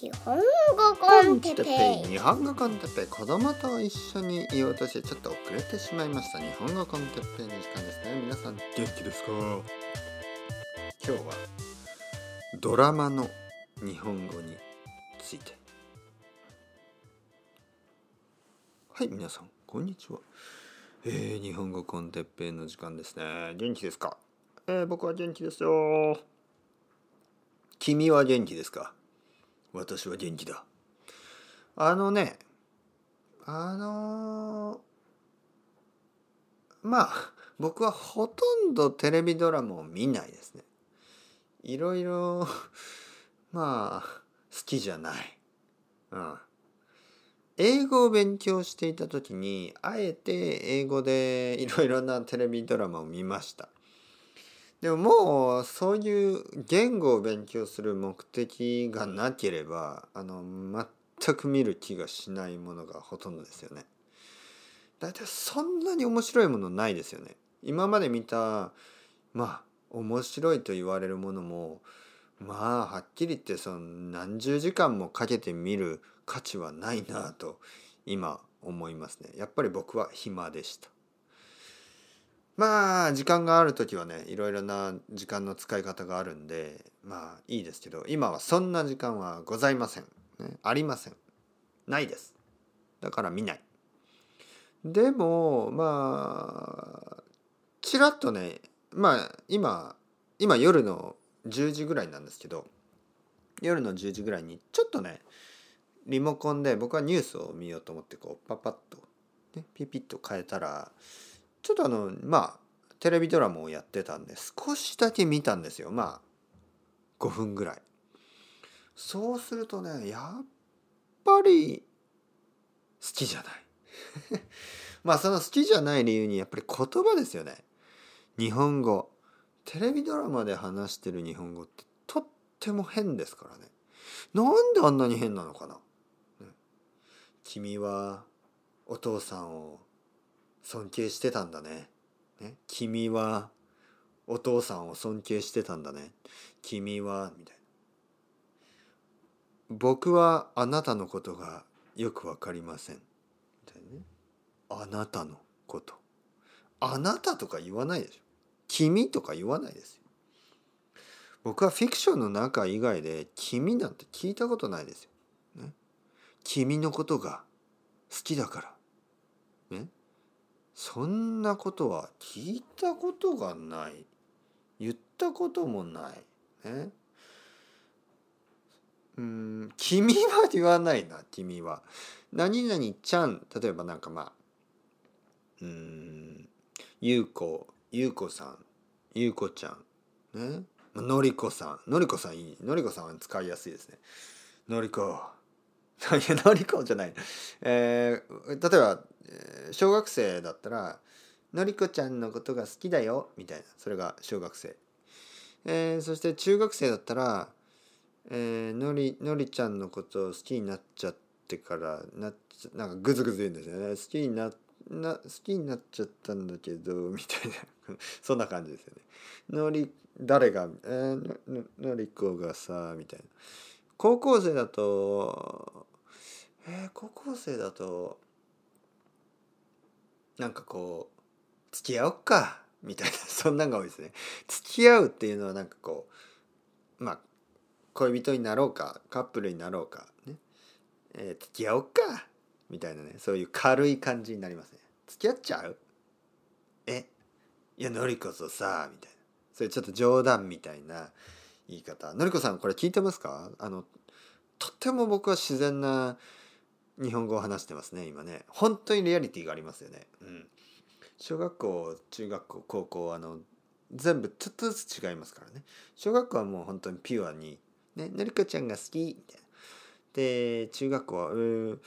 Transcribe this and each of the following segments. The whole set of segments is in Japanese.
日本語コンテッペイ。日本語コンテッペイ。子供と一緒に言おうとしてちょっと遅れてしまいました日本語コンテッペイ。の時間ですね皆さん元気ですか今日はドラマの日本語についてはい皆さんこんにちはえー、日本語コンテッペイ。の時間ですね元気ですかえー、僕は元気ですよ君は元気ですか私は元気だ。あのねあの、まあ僕はほとんどテレビドラマを見ないですね。いろいろまあ好きじゃない。うん。英語を勉強していた時にあえて英語でいろいろなテレビドラマを見ました。でももうそういう言語を勉強する目的がなければあの全く見る気がしないものがほとんどですよね。だいたいそんなに面白いものないですよね。今まで見たまあ面白いと言われるものもまあはっきり言ってその何十時間もかけて見る価値はないなと今思いますね。やっぱり僕は暇でした。まあ時間がある時はねいろいろな時間の使い方があるんでまあいいですけど今はそんな時間はございません、ね、ありません。ないです。だから見ない。でもまあちらっとねまあ今今夜の10時ぐらいなんですけど夜の10時ぐらいにちょっとねリモコンで僕はニュースを見ようと思ってこうパパッと、ね、ピピッと変えたらちょっとあのまあテレビドラマをやってたんで少しだけ見たんですよ。まあ5分ぐらい。そうするとねやっぱり好きじゃない。まあその好きじゃない理由にやっぱり言葉ですよね。日本語。テレビドラマで話してる日本語ってとっても変ですからね。なんであんなに変なのかな、君はお父さんを尊敬してたんだね。ね？君はお父さんを尊敬してたんだね。君は、みたいな。僕はあなたのことがよくわかりません。みたいなね。あなたのこと。あなたとか言わないでしょ。君とか言わないですよ。僕はフィクションの中以外で君なんて聞いたことないですよ。ね、君のことが好きだから。そんなことは聞いたことがない。言ったこともない。ね。うん君は言わないな君は。何々ちゃん例えばなんかまあうんゆうこゆうこさんゆうこちゃんね。のりこさんのりこさんいい。のりこさんは使いやすいですね。のりこ。いやのりこじゃない。えー、例えば小学生だったら「のりこちゃんのことが好きだよ」みたいな。それが小学生、えー、そして中学生だったら「えー、のりのりちゃんのことを好きになっちゃってからななんかグズグズ言うんですよね。好きになな好きになっちゃったんだけどみたいな。そんな感じですよね。のり誰が、えー、ののりこがさみたいな。高校生だとえー、高校生だとなんかこう付き合おっかみたいな そんなんが多いですね。付き合うっていうのはなんかこうまあ恋人になろうかカップルになろうかね、えー、付き合おっかみたいなねそういう軽い感じになりますね。付き合っちゃう？え？いやのりこそさみたいな。そういうちょっと冗談みたいな言い方。のりこさんこれ聞いてますか？あのとっても僕は自然な日本語を話してますね今ね。本当にリアリティがありますよね。うん。小学校中学校高校あの全部ちょっとずつ違いますからね。小学校はもう本当にピュアに「ねのりこちゃんが好き」みたいな。で中学校は、えー、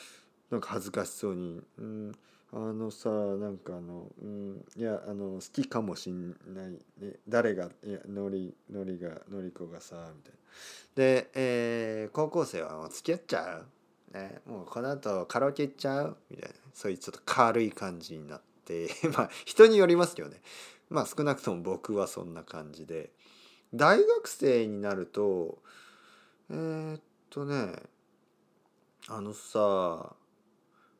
なんか恥ずかしそうに「うんあのさなんかあの、うん、いやあの好きかもしんない、ね、誰がいやのりのりがのりこがさ」みたいな。で、えー、高校生は付き合っちゃう。ね、もうこの後カラオケ行っちゃう？みたいな。そういうちょっと軽い感じになって まあ人によりますけどね。まあ少なくとも僕はそんな感じで。大学生になるとえー、っとねあのさ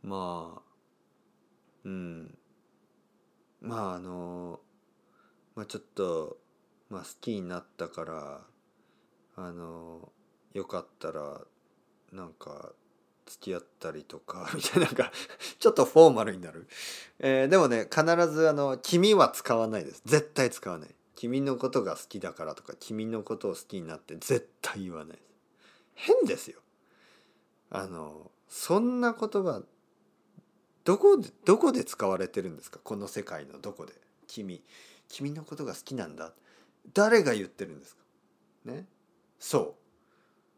まあうん。まああのまあちょっとまあ好きになったからあのよかったらなんか付き合ったりとか みたいななんかちょっとフォーマルになる、えーでもね必ずあの「君」は使わないです。絶対使わない。君のことが好きだからとか君のことを好きになって絶対言わないです。変ですよ。あのそんな言葉どこでどこで使われてるんですか？この世界のどこで？君君のことが好きなんだ。誰が言ってるんですか？ね？そう。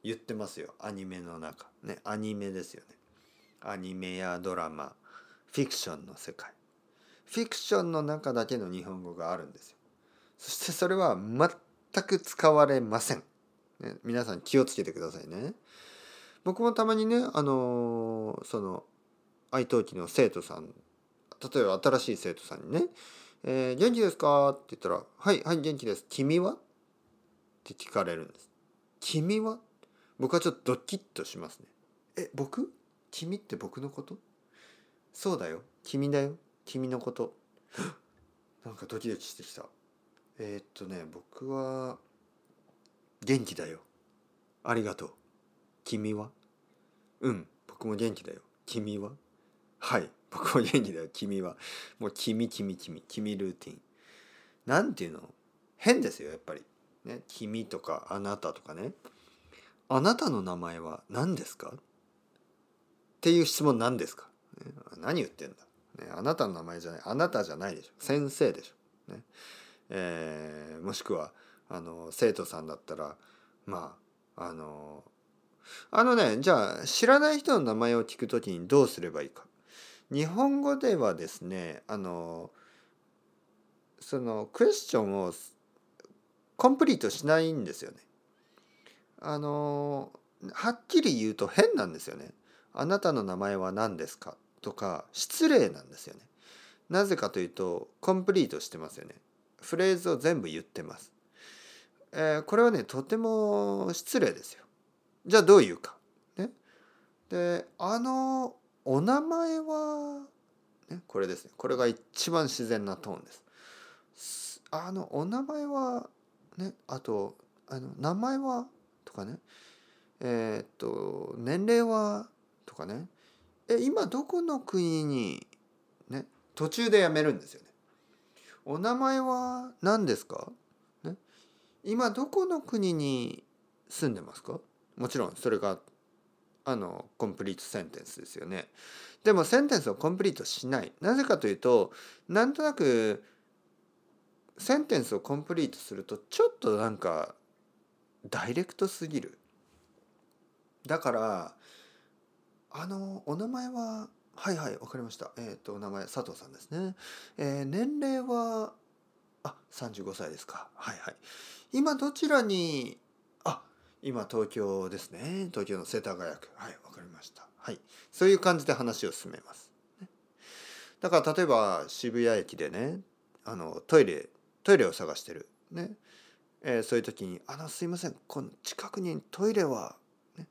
言ってますよ。アニメの中。ねアニメですよね。アニメやドラマ。フィクションの世界。フィクションの中だけの日本語があるんですよ。そしてそれは全く使われません、ね、皆さん気をつけてくださいね。僕もたまにねあのーその愛登記の生徒さん例えば新しい生徒さんにね「えー元気ですか?」って言ったら「はいはい元気です。君は?」って聞かれるんです。君は？僕はちょっとドキッとしますね。え僕？君って僕のこと？そうだよ。君だよ。君のこと。なんかドキドキしてきた。えーっとね僕は元気だよ。ありがとう。君は？うん僕も元気だよ。君は？はい僕も元気だよ。君は？もう君君君君ルーティン。なんていうの？変ですよやっぱり。ね君とかあなたとかね。あなたの名前は何ですか？っていう質問何ですか、何言ってんだ、ね、あなたの名前じゃないあなたじゃないでしょ。先生でしょ、ね。えーもしくはあの生徒さんだったらまああのあのねじゃあ知らない人の名前を聞くときにどうすればいいか。日本語ではですねあのそのクエスチョンをコンプリートしないんですよね。あのはっきり言うと変なんですよね。あなたの名前は何ですか？とか失礼なんですよね。なぜかというとコンプリートしてますよね。フレーズを全部言ってます。えーこれはねとても失礼ですよ。じゃあどう言うか。ね。であのお名前は、ね、これですねこれが一番自然なトーンで。すあのお名前はねあとあの名前はとかねえーっと年齢はとかねえ今どこの国にね途中でやめるんですよね。お名前は何ですか、ね、今どこの国に住んでますか？もちろんそれがあのコンプリートセンテンスですよね。でもセンテンスをコンプリートしない。なぜかというとなんとなくセンテンスをコンプリートするとちょっとなんかダイレクトすぎる。だからあのお名前ははいはいわかりました。えっ、とお名前佐藤さんですね。えー年齢はあ35歳ですか。はいはい。今どちらにあ今東京ですね東京の世田谷区はいわかりましたはいそういう感じで話を進めます、だから例えば渋谷駅でねあのトイレトイレを探してるね、えーそういう時に「あのすいませんこの近くにトイレは、ね、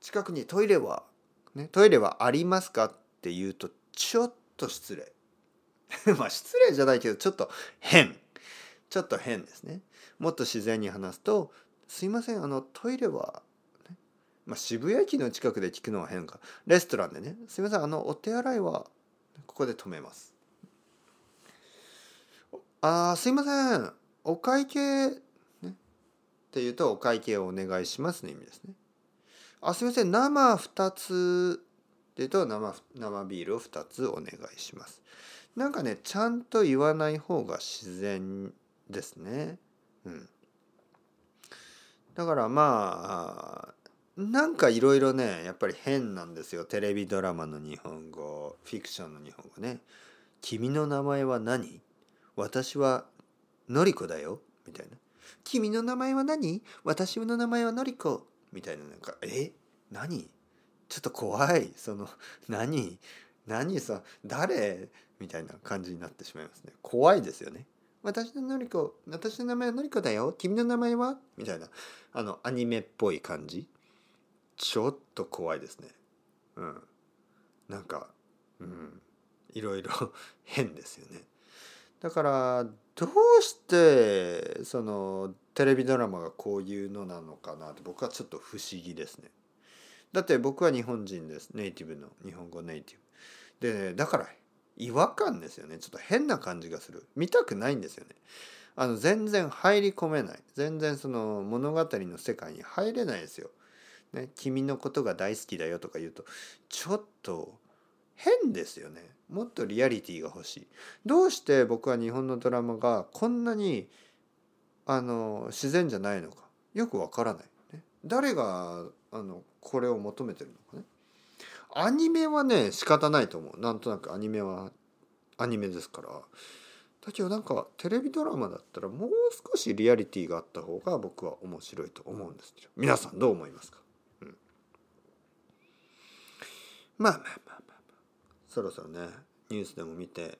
近くにトイレは、ね、トイレはありますか?」って言うとちょっと失礼。まあ失礼じゃないけどちょっと変。ちょっと変ですね。もっと自然に話すとすいませんあのトイレは、ねまあ、渋谷駅の近くで聞くのは変か。レストランでねすいませんあのお手洗いはここで止めます。あーすいません。お会計、ね、って言うとお会計をお願いしますの意味ですね。あすいません。生2つって言うと生生ビールを2つお願いします。なんかねちゃんと言わない方が自然ですね。うん。だからまあなんかいろいろねやっぱり変なんですよ。テレビドラマの日本語フィクションの日本語ね「君の名前は何？私はのりこだよ」みたいな「君の名前は何？私の名前はのりこ」みたいななんか「え？何？ちょっと怖い。その何？何？さ誰?」みたいな感じになってしまいますね。怖いですよね。私ののりこ私の名前はのりこだよ。君の名前は？みたいな。あのアニメっぽい感じ。ちょっと怖いですね。うん。なんかうん。いろいろ 変ですよね。だからどうしてそのテレビドラマがこういうのなのかなって僕はちょっと不思議ですね。だって僕は日本人です。ネイティブの日本語ネイティブ。で、だから違和感ですよね。ちょっと変な感じがする。見たくないんですよね。あの全然入り込めない。全然その物語の世界に入れないですよ、ね、君のことが大好きだよとか言うとちょっと変ですよね。もっとリアリティが欲しい。どうして僕は日本のドラマがこんなにあの自然じゃないのか。よくわからない、ね、誰があのこれを求めてるのかね。アニメはね仕方ないと思う。なんとなくアニメはアニメですから。だけどなんかテレビドラマだったらもう少しリアリティがあった方が僕は面白いと思うんですけど皆さんどう思いますか、うん、まあまあまあ、そろそろねニュースでも見て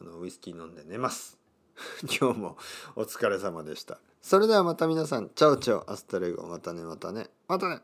あのウイスキー飲んで寝ます。今日もお疲れ様でした。それではまた皆さんチャオチャオアスタレゴまたねまたねまたね。